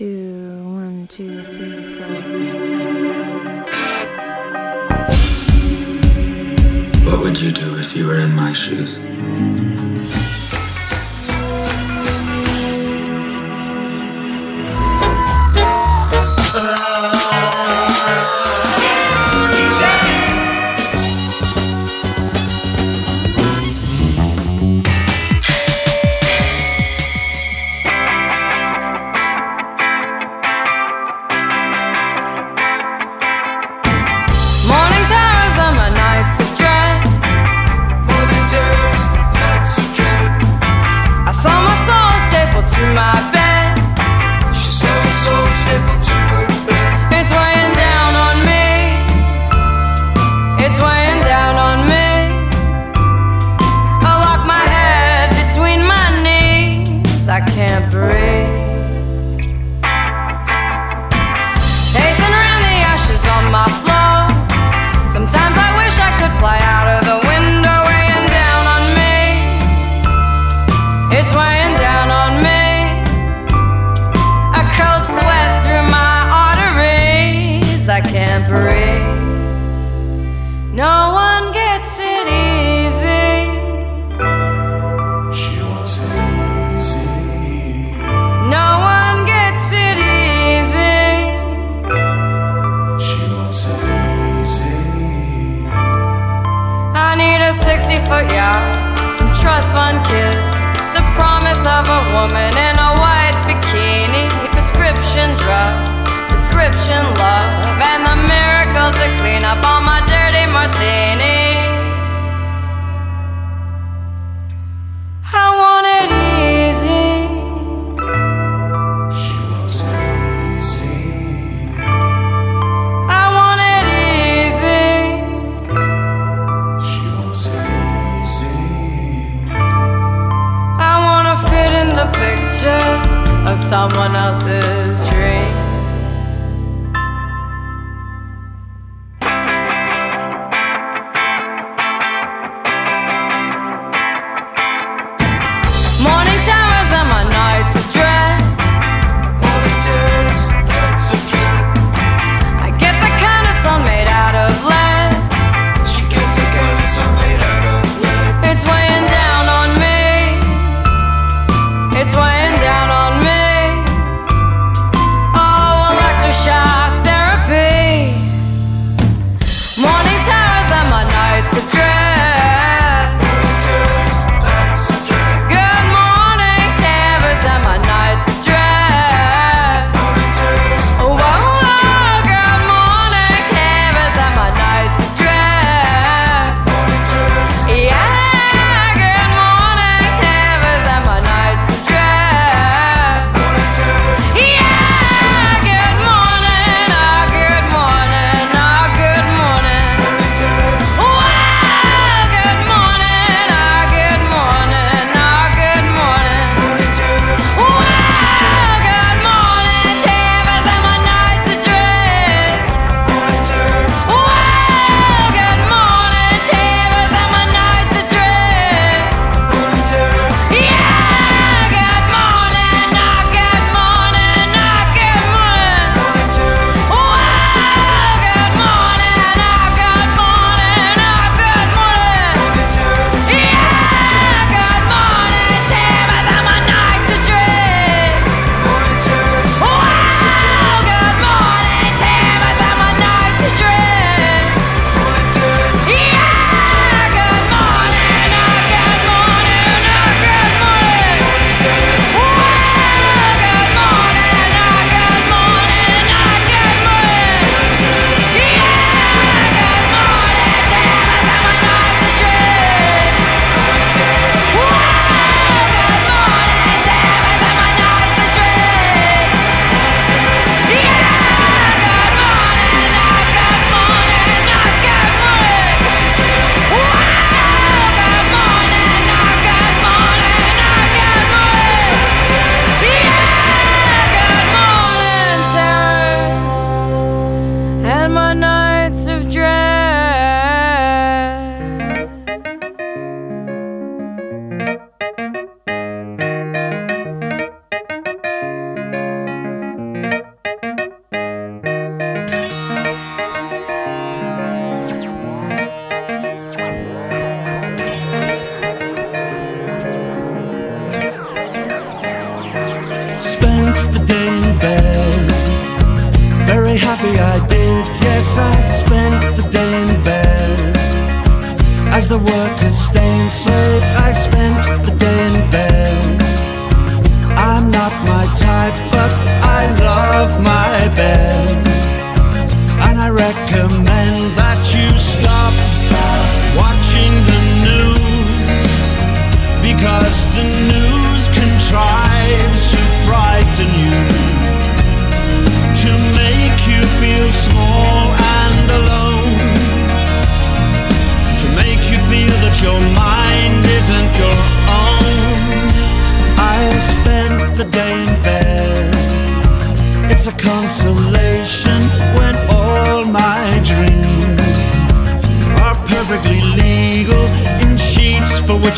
two, one, two, three, four. What would you do if you were in my shoes?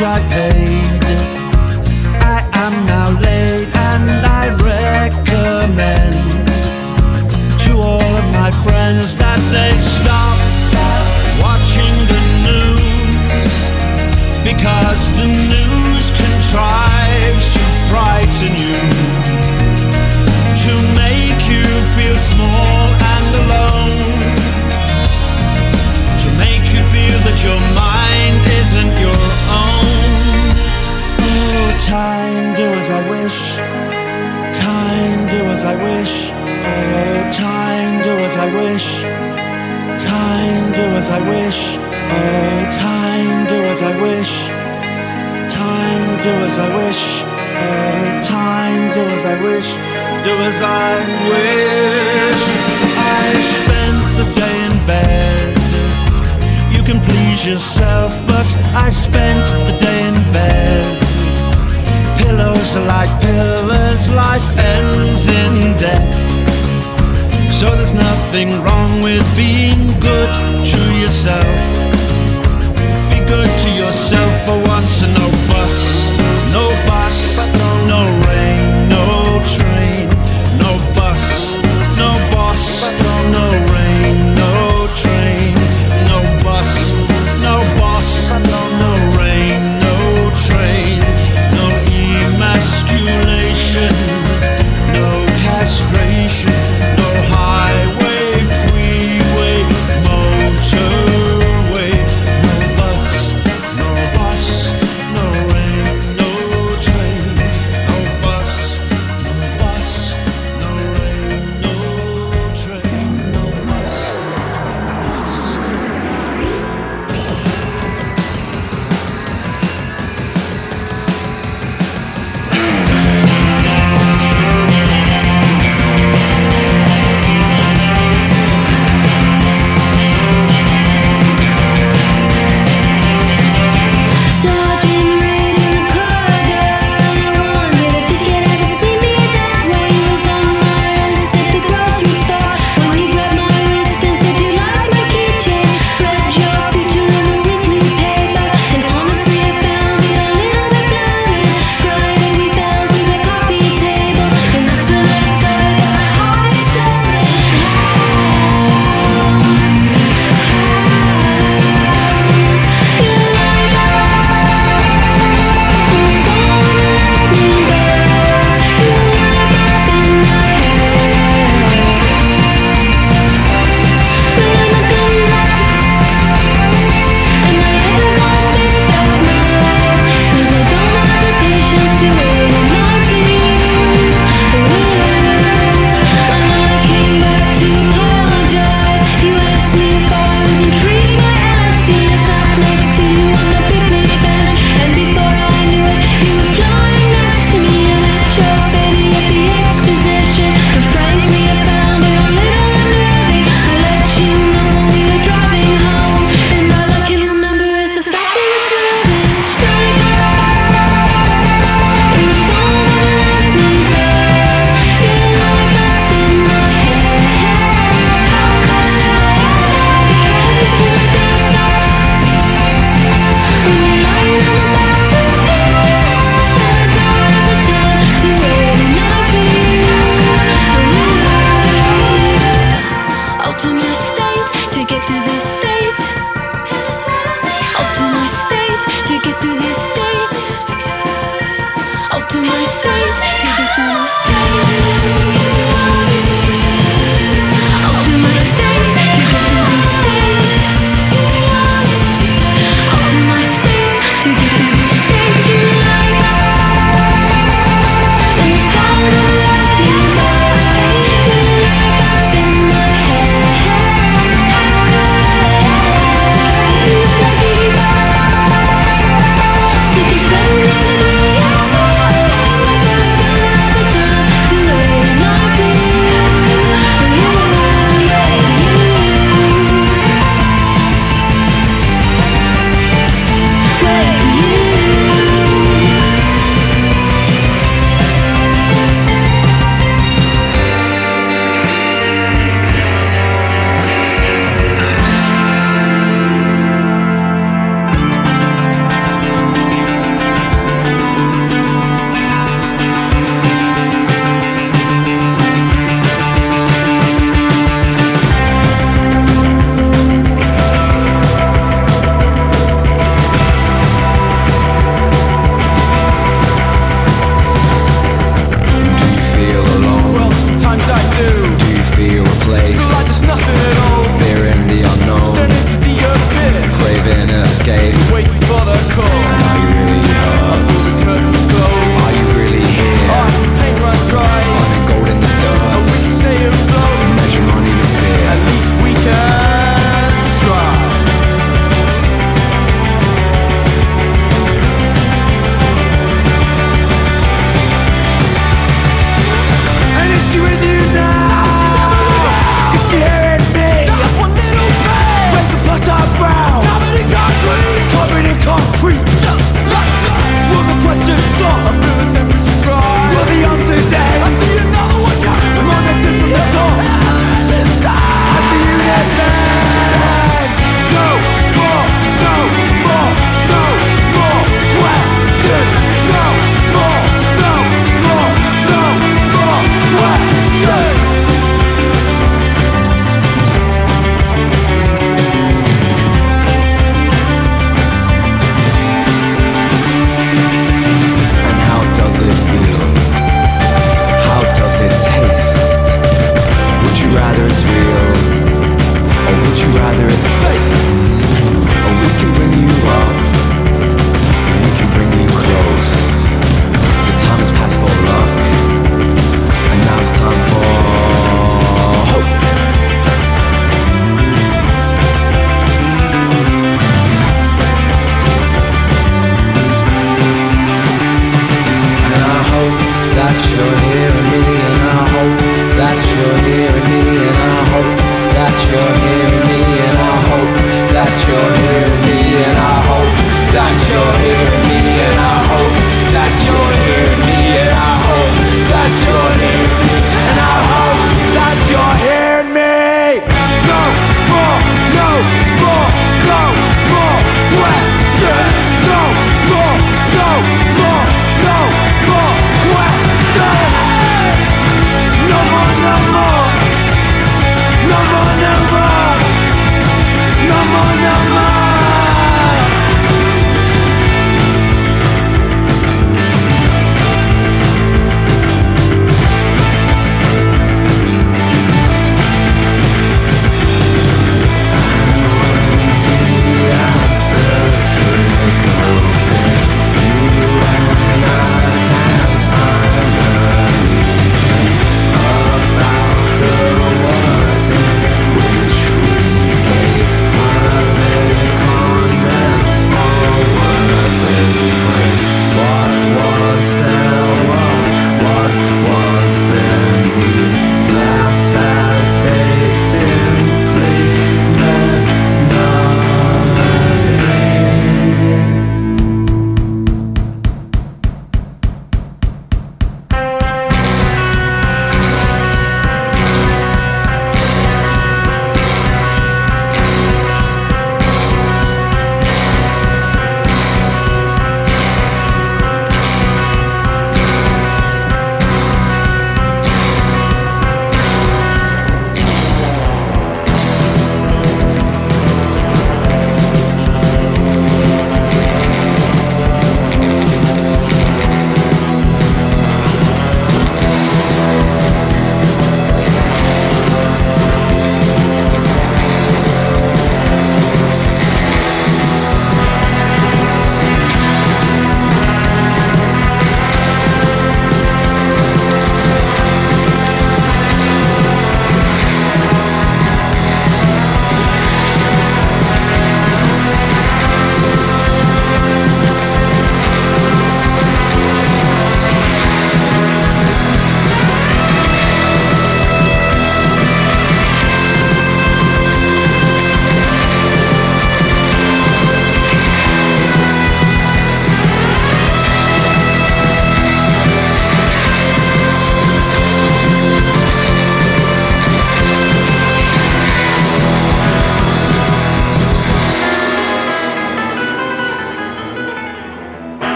I paid. I am now wish. Oh time do as i wish. Time do as i wish. Oh time do as i wish. Time do as i wish. Oh time do as i wish. Do as i wish. I spent the day in bed. You can please yourself but i spent the day in bed pillows like pillars life ends in death. So there's nothing wrong with being good to yourself. Be good to yourself for once and no bus no bus no rain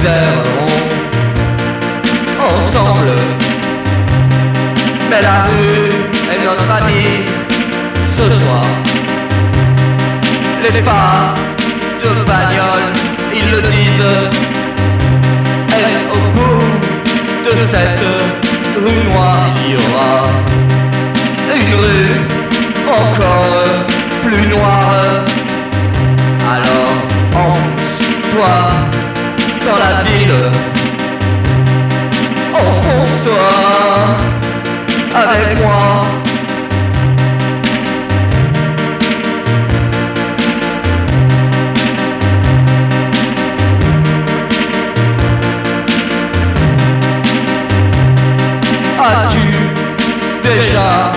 Nous errons ensemble. Mais la rue est notre amie ce soir. Les pas de bagnole, ils le disent. Et au bout de cette rue noire, il y aura une rue encore plus noire. Alors enfonce-toi dans la ville, enfonce-toi avec moi. As-tu déjà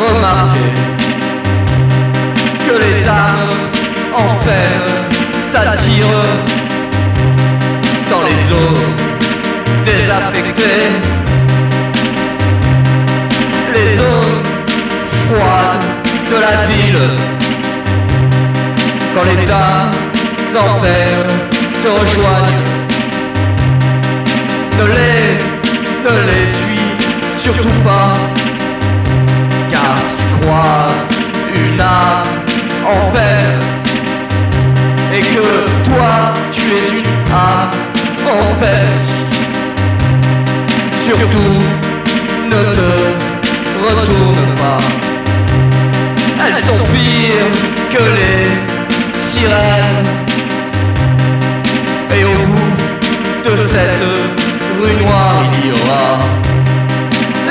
remarqué que les âmes en peine s'attirent dans les eaux froides de la ville. Quand les âmes peine se rejoignent. Ne les, ne les suis surtout pas. Car si tu crois une âme en peine Et que toi tu es une âme en Surtout ne te retourne pas Elles sont pires que les sirènes Et au bout de cette rue noire il y aura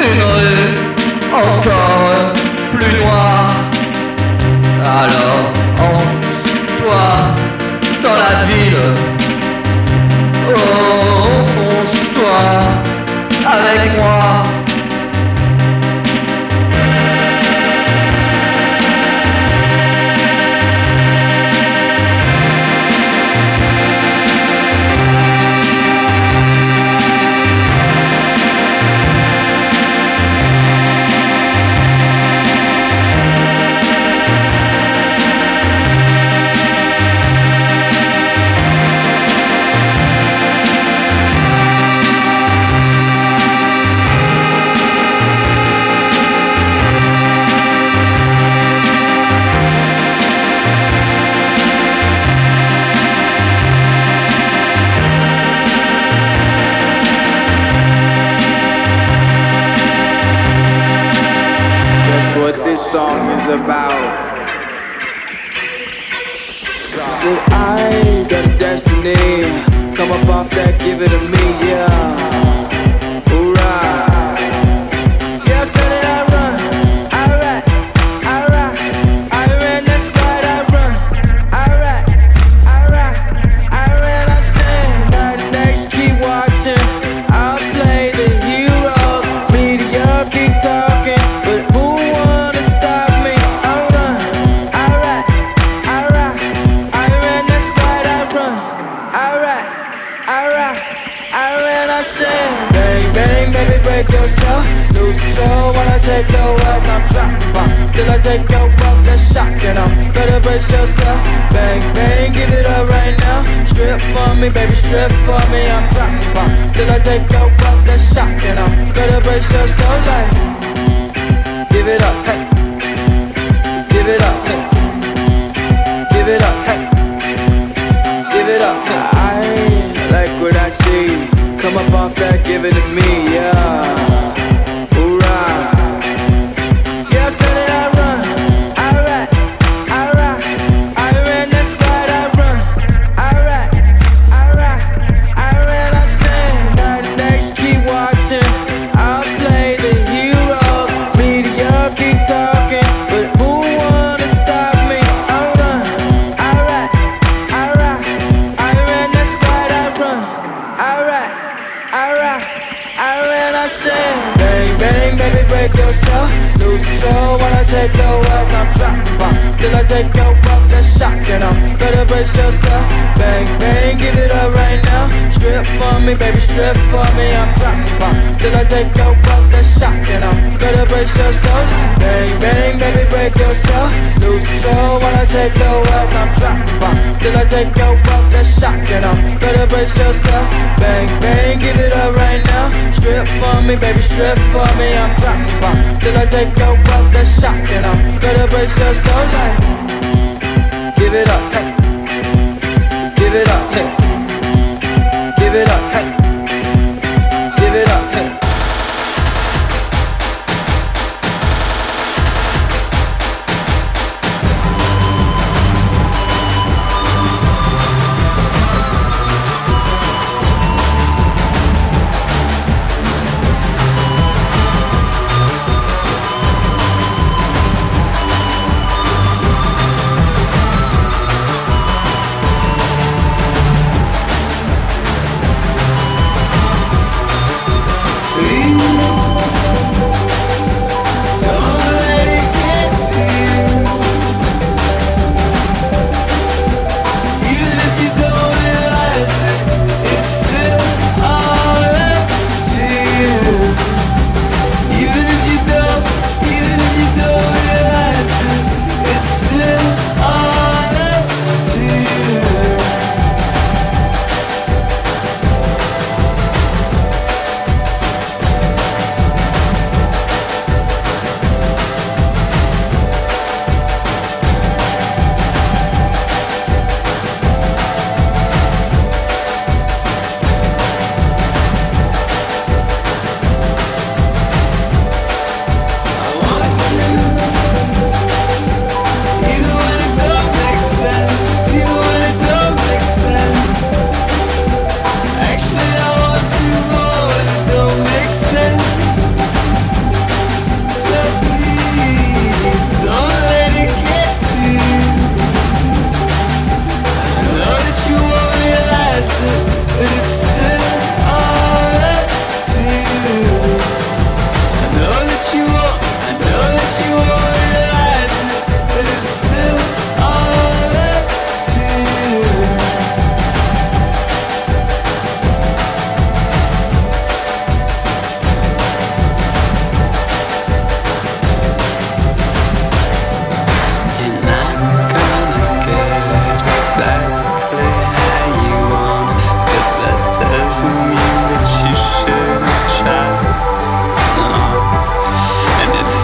une rue encore plus noire. Alors enfonce-toi dans la ville. Till I take your wealth. That's shocking. I'm better brace yourself. Like, give it up, hey. Give it up, hey. Give it up, hey. Give it up, hey. I like what I see. Come up off that, give it to me, yeah. me, baby, strip for me, I'm proper. Pop. Till I take your butt, that's shocking. I'm gonna break your soul like. Give it up, hey.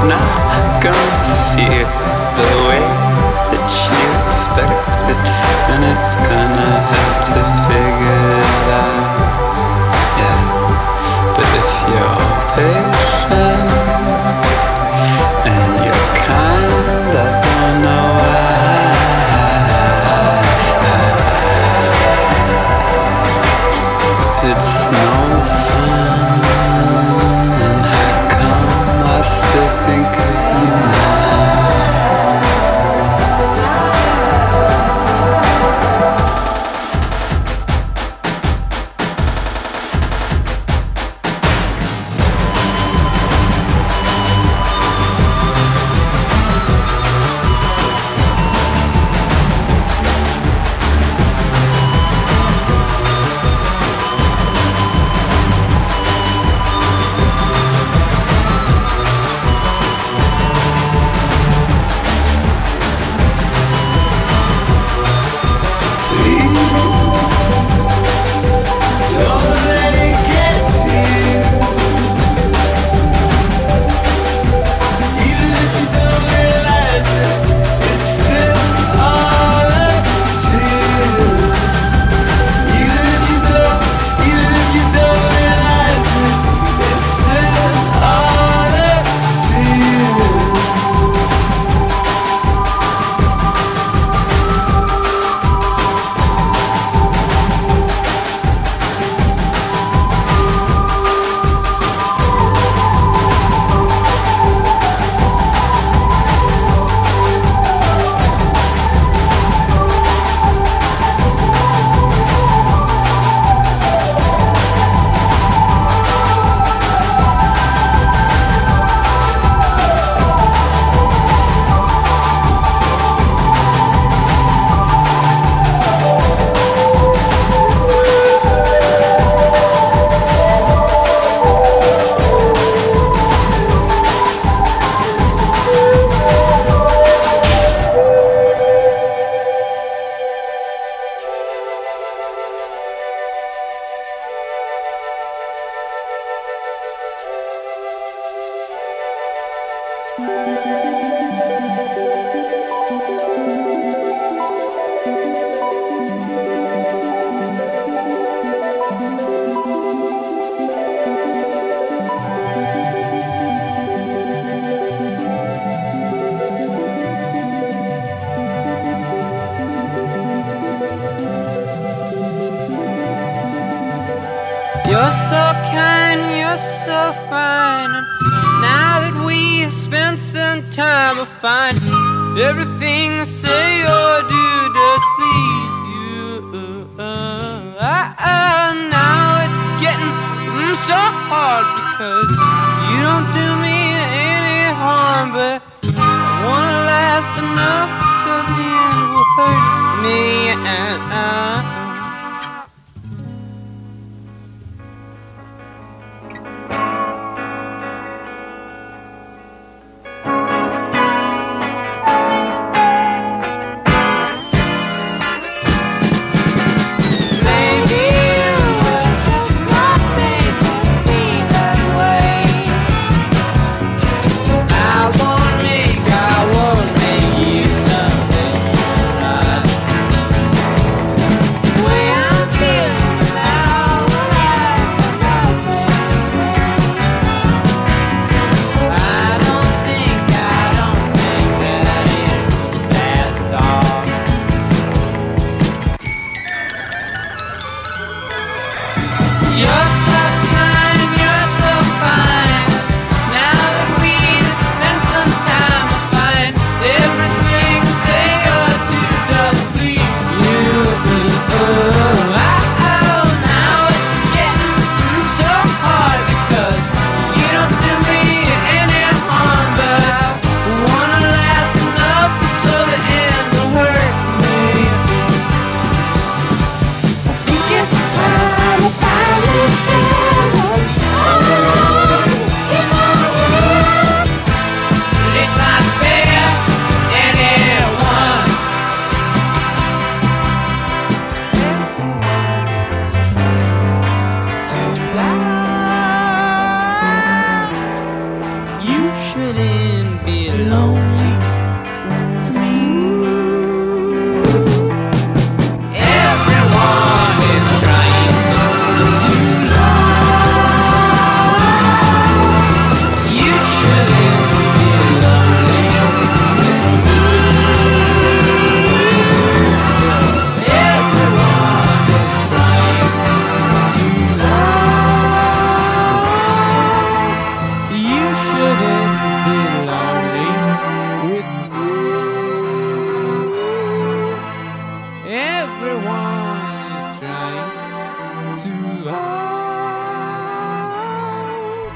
not gonna see it.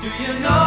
Do you know?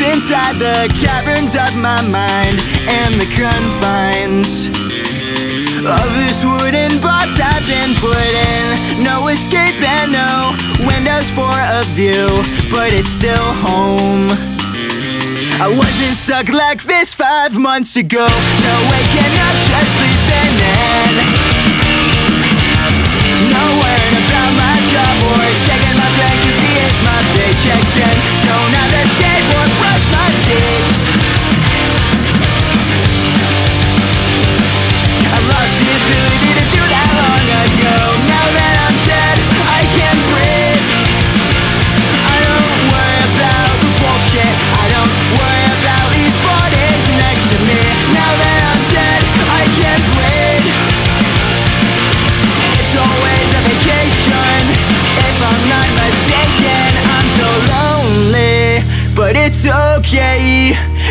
inside the caverns of my mind and the confines of this wooden box I've been put in. No escape and no windows for a view, but it's still home. I wasn't stuck like this five months ago. No waking up, just sleeping in. No worrying about my job or checking my bank to see if my paycheck's in. Don't have a shade for. I lost the ability to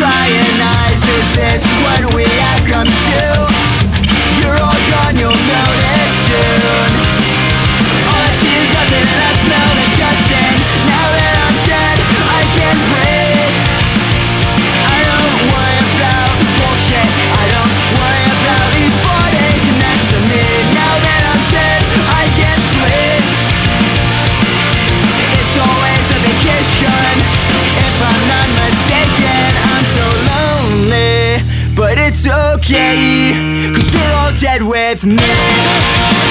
trying eyes. Is this what we have come to? okay? Cause you're all dead with me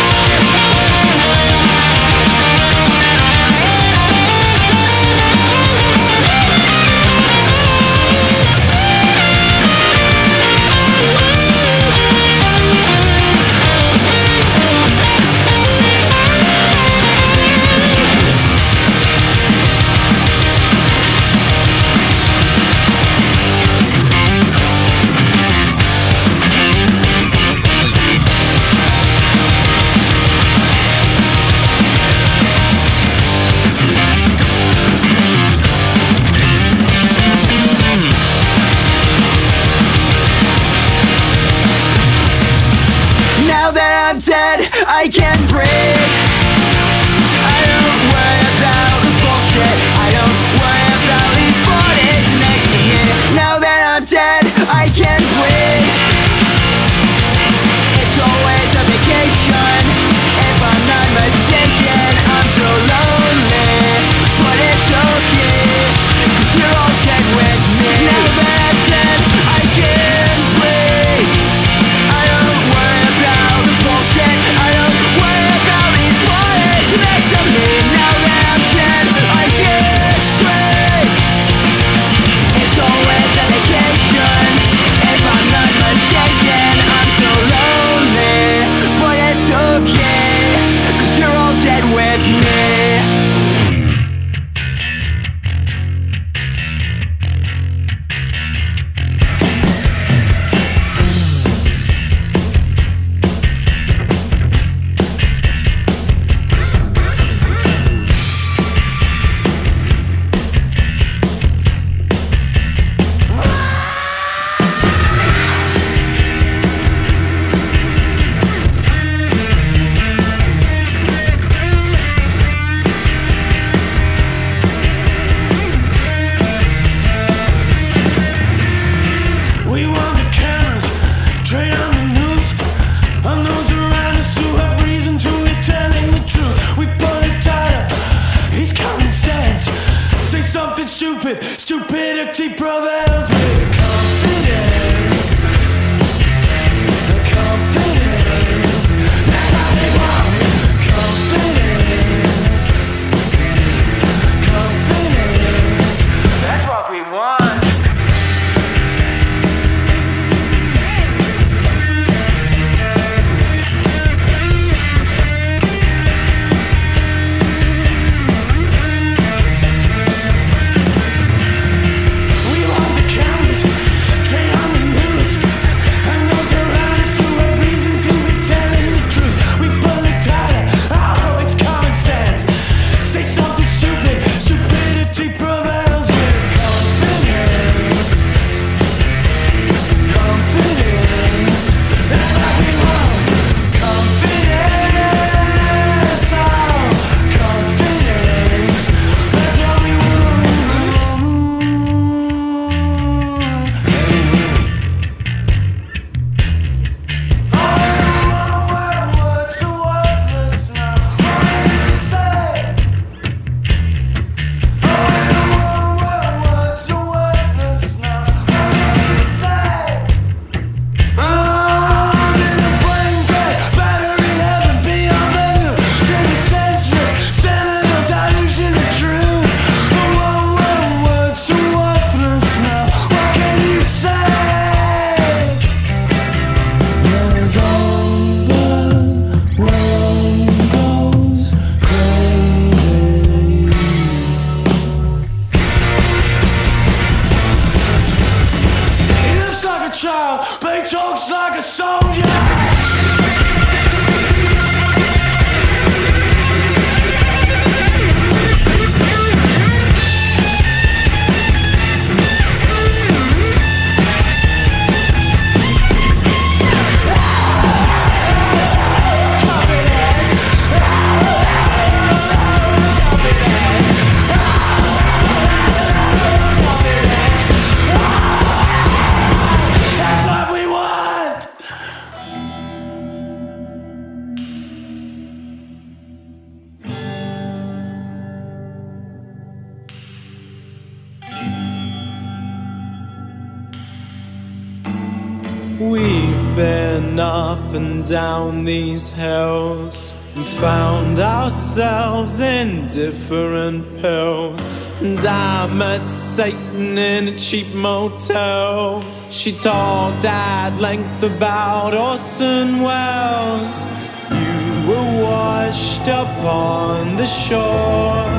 Satan in a cheap motel. She talked at length about Orson Welles. You were washed up on the shore.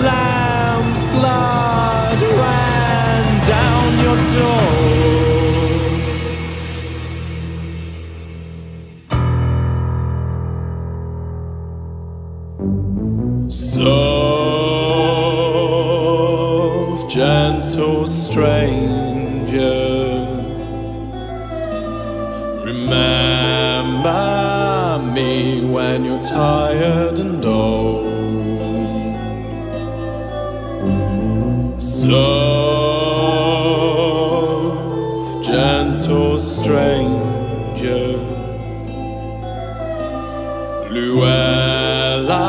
Lamb's blood ran down your door. stranger. Remember me when you're tired and old. Soft, gentle stranger. Luella,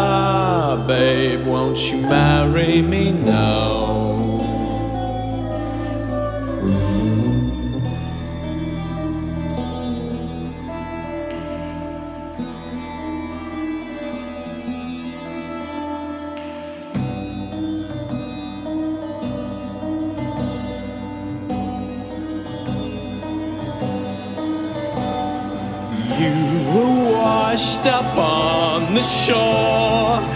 babe, won't you marry me? shore.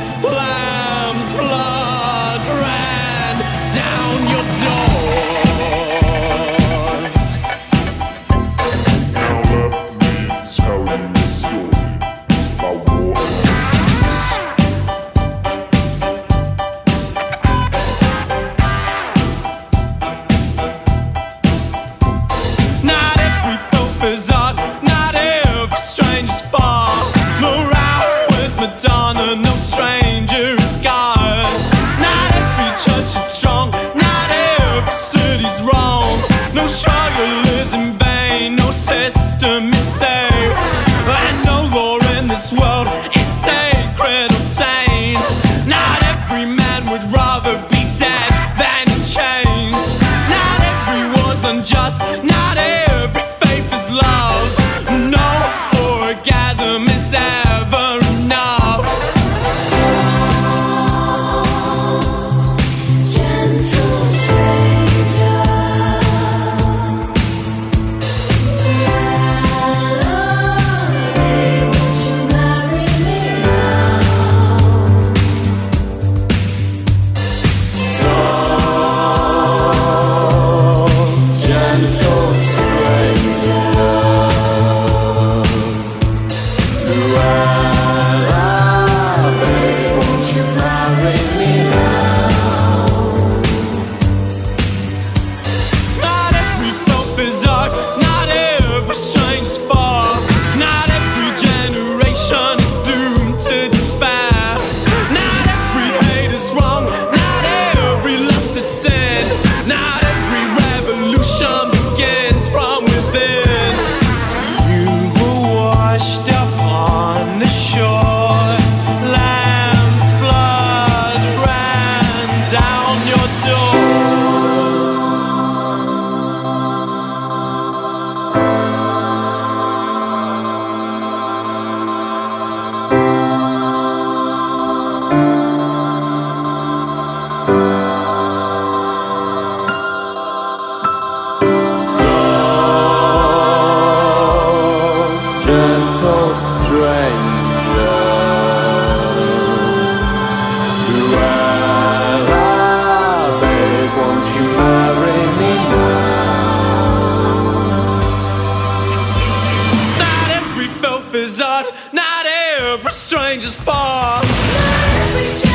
Every stranger's fault.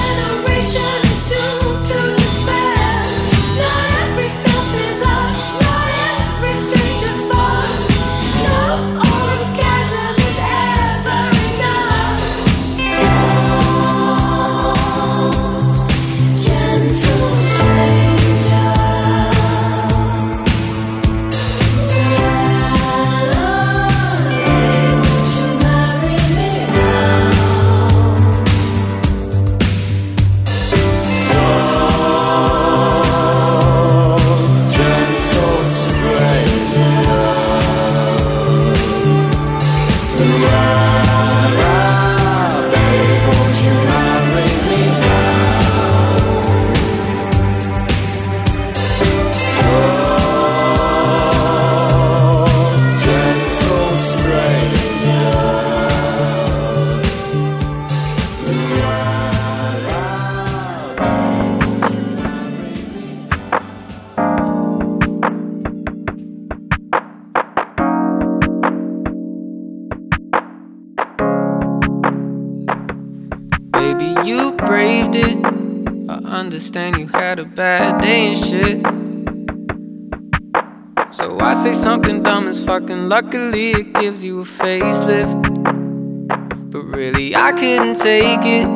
Take it.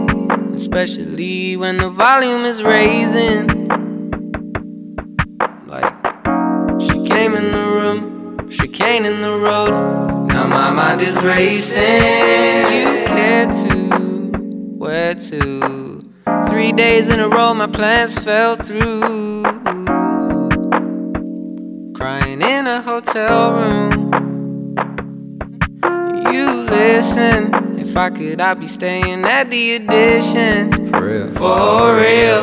Especially when the volume is raising. Like, she came in the room, she came in the road. Now my mind is racing. You care to, where to? Three days in a row, my plans fell through. Crying in a hotel room. You listen. If I could, I'd be staying at the addition. For real. For real.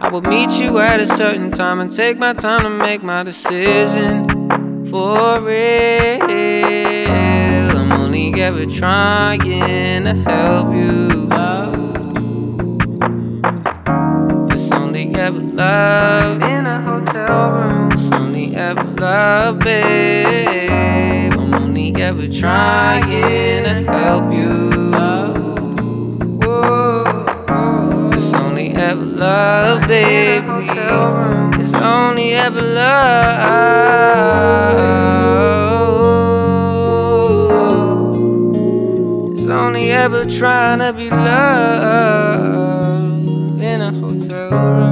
I would meet you at a certain time and take my time to make my decision. For real. I'm only ever trying to help you. It's only ever love in a hotel room. It's only ever love, babe. Only ever trying to help you. Oh, it's only ever love, baby. It's only ever love. It's only ever trying to be loved in a hotel room.